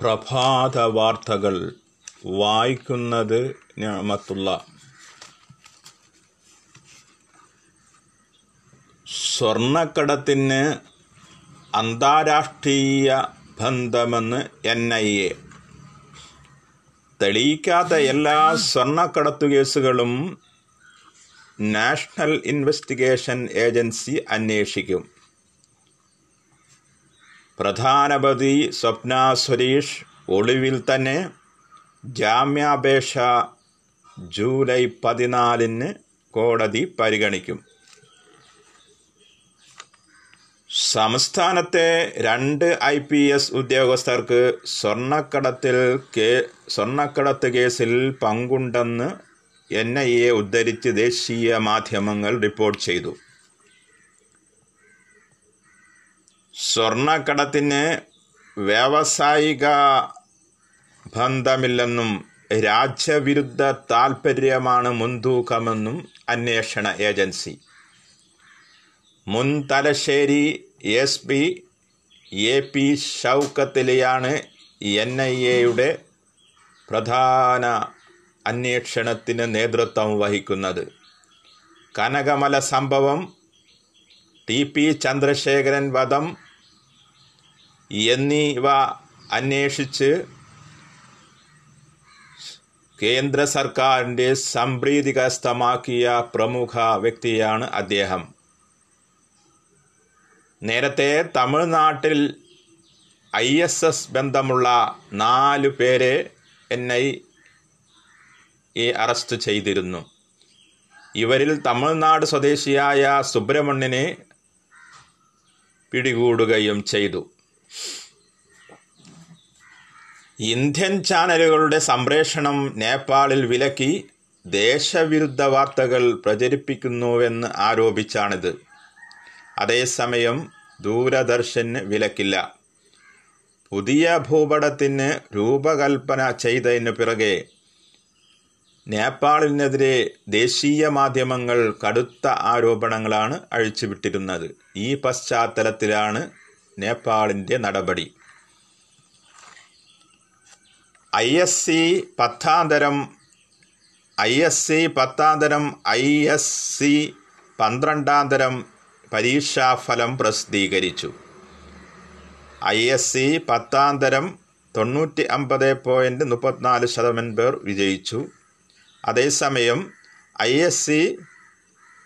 പ്രഭാത വാർത്തകൾ വായിക്കുന്നത് ഞാമത്തുള്ള സ്വർണക്കടത്തിന് അന്താരാഷ്ട്രീയ ബന്ധമെന്ന് എൻ ഐ എ. തെളിയിക്കാത്ത എല്ലാ സ്വർണക്കടത്തു കേസുകളും നാഷണൽ ഇൻവെസ്റ്റിഗേഷൻ ഏജൻസി അന്വേഷിക്കും. പ്രധാനപതി സ്വപ്ന സുരേഷ് ഒളിവിൽ തന്നെ ജാമ്യാപേക്ഷ ജൂലൈ പതിനാലിന് കോടതി പരിഗണിക്കും. സംസ്ഥാനത്തെ രണ്ട് ഐ പി എസ് ഉദ്യോഗസ്ഥർക്ക് സ്വർണക്കടത്തിൽ കേ സ്വർണക്കടത്ത് കേസിൽ പങ്കുണ്ടെന്ന് എൻ ഐ എ ഉദ്ധരിച്ച് ദേശീയ മാധ്യമങ്ങൾ റിപ്പോർട്ട് ചെയ്തു. സ്വർണക്കടത്തിന് വ്യാവസായിക ബന്ധമില്ലെന്നും രാജ്യവിരുദ്ധ താൽപ്പര്യമാണ് മുൻതൂക്കമെന്നും അന്വേഷണ ഏജൻസി. മുൻ Thalassery S P A P ഷൗക്കത്തിലെയാണ് N I എയുടെ പ്രധാന അന്വേഷണത്തിന് നേതൃത്വം വഹിക്കുന്നത്. കനകമല സംഭവം ടി പി ചന്ദ്രശേഖരൻ വധം എന്നിവ അന്വേഷിച്ച് കേന്ദ്ര സർക്കാരിന്റെ സംപ്രീതി കരസ്ഥമാക്കിയ പ്രമുഖ വ്യക്തിയാണ് അദ്ദേഹം. നേരത്തെ തമിഴ്നാട്ടിൽ ഐ എസ് എസ് ബന്ധമുള്ള നാല് പേരെ എൻ ഐ എ അറസ്റ്റ് ചെയ്തിരുന്നു. ഇവരിൽ തമിഴ്നാട് സ്വദേശിയായ സുബ്രഹ്മണ്യനെ പിടികൂടുകയും ചെയ്തു. ഇന്ത്യൻ ചാനലുകളുടെ സംപ്രേഷണം നേപ്പാളിൽ വിലക്കി ദേശവിരുദ്ധ വാർത്തകൾ പ്രചരിപ്പിക്കുന്നുവെന്ന് ആരോപിച്ചാണിത്. അതേസമയം ദൂരദർശന് വിലക്കില്ല. പുതിയ ഭൂപടത്തിന് രൂപകൽപ്പന ചെയ്തതിന് പിറകെ നേപ്പാളിനെതിരെ ദേശീയ മാധ്യമങ്ങൾ കടുത്ത ആരോപണങ്ങളാണ് അഴിച്ചുവിട്ടിരുന്നത്. ഈ പശ്ചാത്തലത്തിലാണ് നേപ്പാളിന്റെ നടപടി. ഐ എസ് സി പത്താന്തരം ഐ എസ് സി പത്താന്തരം ഐ എസ് സി പന്ത്രണ്ടാന്തരം പരീക്ഷാഫലം പ്രസിദ്ധീകരിച്ചു. ഐ എസ് സി പത്താന്തരം തൊണ്ണൂറ്റി അമ്പത് പോയിന്റ് മുപ്പത്തിനാല് ശതമാനം പേർ വിജയിച്ചു. അതേസമയം ഐ എസ് സി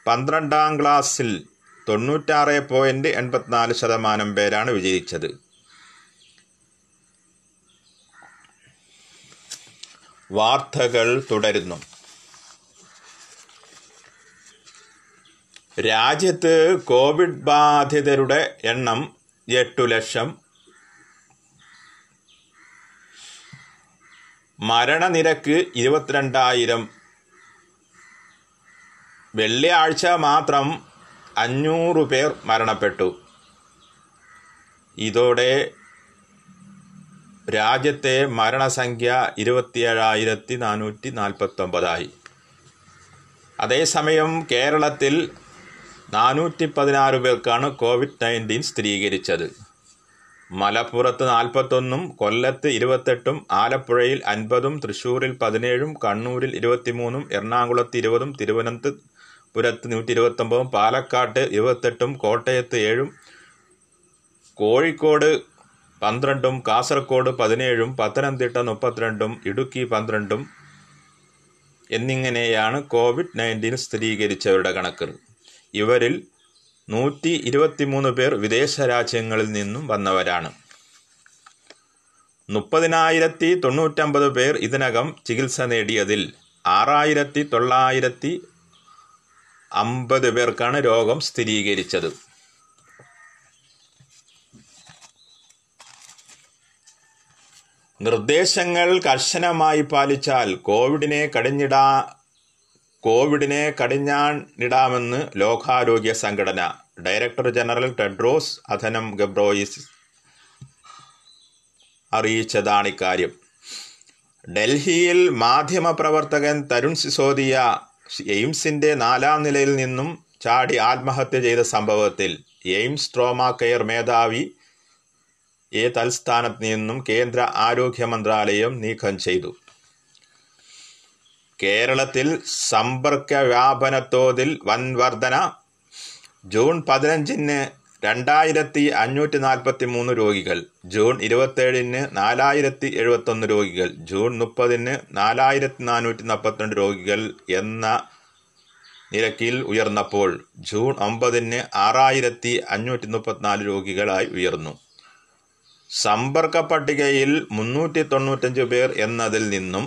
പന്ത്രണ്ടാം ക്ലാസ്സിൽ തൊണ്ണൂറ്റാറ് പോയിന്റ് എൺപത്തിനാല് ശതമാനം പേരാണ് വിജയിച്ചത്. വാർത്തകൾ തുടരുന്നു. രാജ്യത്ത് കോവിഡ് ബാധിതരുടെ എണ്ണം എട്ടു ലക്ഷം. മരണനിരക്ക് ഇരുപത്തിരണ്ടായിരം. വെള്ളിയാഴ്ച മാത്രം അഞ്ഞൂറ് പേർ മരണപ്പെട്ടു. ഇതോടെ രാജ്യത്തെ മരണസംഖ്യ ഇരുപത്തിയേഴായിരത്തി നാനൂറ്റി നാൽപ്പത്തൊമ്പതായി അതേസമയം കേരളത്തിൽ നാനൂറ്റി പതിനാറ് പേർക്കാണ് കോവിഡ് നയന്റീൻ സ്ഥിരീകരിച്ചത്. മലപ്പുറത്ത് നാൽപ്പത്തൊന്നും കൊല്ലത്ത് ഇരുപത്തെട്ടും ആലപ്പുഴയിൽ അൻപതും തൃശ്ശൂരിൽ പതിനേഴും കണ്ണൂരിൽ ഇരുപത്തിമൂന്നും എറണാകുളത്ത് ഇരുപതും തിരുവനന്തപുരത്ത് നൂറ്റി ഇരുപത്തൊമ്പതും പാലക്കാട്ട് ഇരുപത്തെട്ടും കോട്ടയത്ത് ഏഴും കോഴിക്കോട് പന്ത്രണ്ടും കാസർഗോഡ് പതിനേഴും പത്തനംതിട്ട മുപ്പത്തിരണ്ടും ഇടുക്കി പന്ത്രണ്ടും എന്നിങ്ങനെയാണ് കോവിഡ് നയന്റീൻ സ്ഥിരീകരിച്ചവരുടെ കണക്ക്. ഇവരിൽ നൂറ്റി ഇരുപത്തിമൂന്ന് പേർ വിദേശ രാജ്യങ്ങളിൽ നിന്നും വന്നവരാണ്. മുപ്പതിനായിരത്തി തൊണ്ണൂറ്റമ്പത് പേർ ഇതിനകം ചികിത്സ നേടിയതിൽ ആറായിരത്തി തൊള്ളായിരത്തി അമ്പത് പേർക്കാണ് രോഗം സ്ഥിരീകരിച്ചത്. നിർദ്ദേശങ്ങൾ കർശനമായി പാലിച്ചാൽ കോവിഡിനെ കടിഞ്ഞിടാ കോവിഡിനെ കടിഞ്ഞാണിടാമെന്ന് ലോകാരോഗ്യ സംഘടന. Director general Tedros Adhanom Ghebreyesus അറിയിച്ചതാണ് ഇക്കാര്യം. ഡൽഹിയിൽ മാധ്യമപ്രവർത്തകൻ തരുൺ സിസോദിയ എയിംസിന്റെ നാലാം നിലയിൽ നിന്നും ചാടി ആത്മഹത്യ ചെയ്ത സംഭവത്തിൽ എയിംസ് ട്രോമ കെയർ മേധാവി എ തൽസ്ഥാനത്ത് നിന്നും കേന്ദ്ര ആരോഗ്യ മന്ത്രാലയം നീക്കം ചെയ്തു. കേരളത്തിൽ സമ്പർക്ക വ്യാപനത്തോതിൽ വൻ വർധന. ജൂൺ പതിനഞ്ചിന് രണ്ടായിരത്തി അഞ്ഞൂറ്റി നാൽപ്പത്തി മൂന്ന് രോഗികൾ ജൂൺ ഇരുപത്തേഴിന് നാലായിരത്തി എഴുപത്തൊന്ന് രോഗികൾ ജൂൺ മുപ്പതിന് നാലായിരത്തി നാനൂറ്റി നാൽപ്പത്തിരണ്ട് രോഗികൾ എന്ന നിരക്കിൽ ഉയർന്നപ്പോൾ ജൂൺ ഒമ്പതിന് ആറായിരത്തി അഞ്ഞൂറ്റി മുപ്പത്തിനാല് രോഗികളായി ഉയർന്നു. സമ്പർക്ക പട്ടികയിൽ മുന്നൂറ്റി തൊണ്ണൂറ്റഞ്ച് പേർ എന്നതിൽ നിന്നും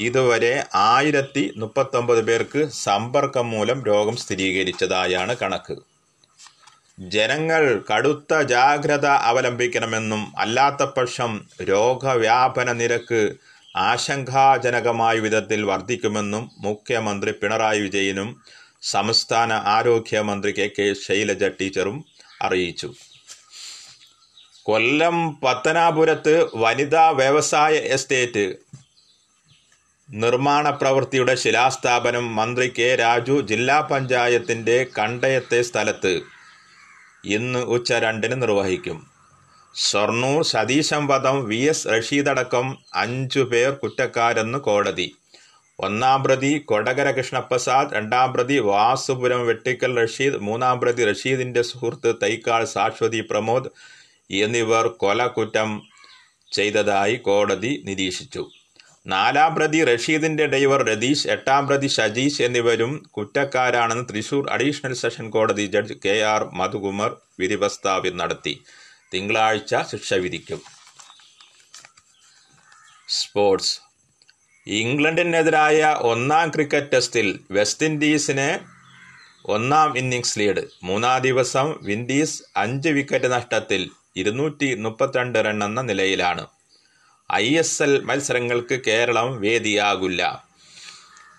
ഇതുവരെ ആയിരത്തി മുപ്പത്തൊമ്പത് പേർക്ക് സമ്പർക്കം മൂലം രോഗം സ്ഥിരീകരിച്ചതായാണ് കണക്ക്. ജനങ്ങൾ കടുത്ത ജാഗ്രത അവലംബിക്കണമെന്നും അല്ലാത്തപക്ഷം രോഗവ്യാപന നിരക്ക് ആശങ്കാജനകമായ വിധത്തിൽ വർദ്ധിക്കുമെന്നും മുഖ്യമന്ത്രി പിണറായി വിജയനും സംസ്ഥാന ആരോഗ്യമന്ത്രി കെ കെ ശൈലജ ടീച്ചറും അറിയിച്ചു. കൊല്ലം പത്തനാപുരത്ത് വനിതാ വ്യവസായ എസ്റ്റേറ്റ് നിർമ്മാണ പ്രവൃത്തിയുടെ ശിലാസ്ഥാപനം മന്ത്രി കെ രാജു ജില്ലാ പഞ്ചായത്തിന്റെ കണ്ടയത്തെ സ്ഥലത്ത് ഇന്ന് ഉച്ച രണ്ടിന് നിർവഹിക്കും. ഷൊർണൂർ സതീശം വധം വി എസ് റഷീദടക്കം അഞ്ചു പേർ കുറ്റക്കാരെന്ന് കോടതി. ഒന്നാം പ്രതി കൊടകര കൃഷ്ണപ്രസാദ് രണ്ടാം പ്രതി വാസുപുരം വെട്ടിക്കൽ റഷീദ് മൂന്നാം പ്രതി റഷീദിന്റെ സുഹൃത്ത് തൈക്കാൾ സാശ്വതി പ്രമോദ് എന്നിവർ കൊലക്കുറ്റം ചെയ്തതായി കോടതി നിരീക്ഷിച്ചു. നാലാം പ്രതി റഷീദിന്റെ ഡ്രൈവർ രതീഷ് എട്ടാം പ്രതി ഷജീഷ് എന്നിവരും കുറ്റക്കാരാണെന്ന് തൃശൂർ അഡീഷണൽ സെഷൻ കോടതി ജഡ്ജ് കെ ആർ മധുകുമാർ വിധി നടത്തി. തിങ്കളാഴ്ച ശിക്ഷ വിധിക്കും. സ്പോർട്സ്. ഇംഗ്ലണ്ടിനെതിരായ ഒന്നാം ക്രിക്കറ്റ് ടെസ്റ്റിൽ വെസ്റ്റ് ഇൻഡീസിന് ഒന്നാം ഇന്നിംഗ്സ് ലീഡ്. മൂന്നാം ദിവസം വിൻഡീസ് അഞ്ച് വിക്കറ്റ് നഷ്ടത്തിൽ ഇരുന്നൂറ്റി മുപ്പത്തിരണ്ട് റൺ എന്ന നിലയിലാണ്. ഐ എസ് എൽ മത്സരങ്ങൾക്ക് കേരളം വേദിയാകില്ല.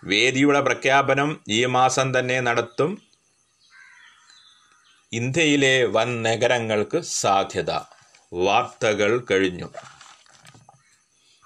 വേദിയുടെ പ്രഖ്യാപനം ഈ മാസം തന്നെ നടത്തും. ഇന്ത്യയിലെ വൻ നഗരങ്ങൾക്ക് സാധ്യത. വാർത്തകൾ കഴിഞ്ഞു.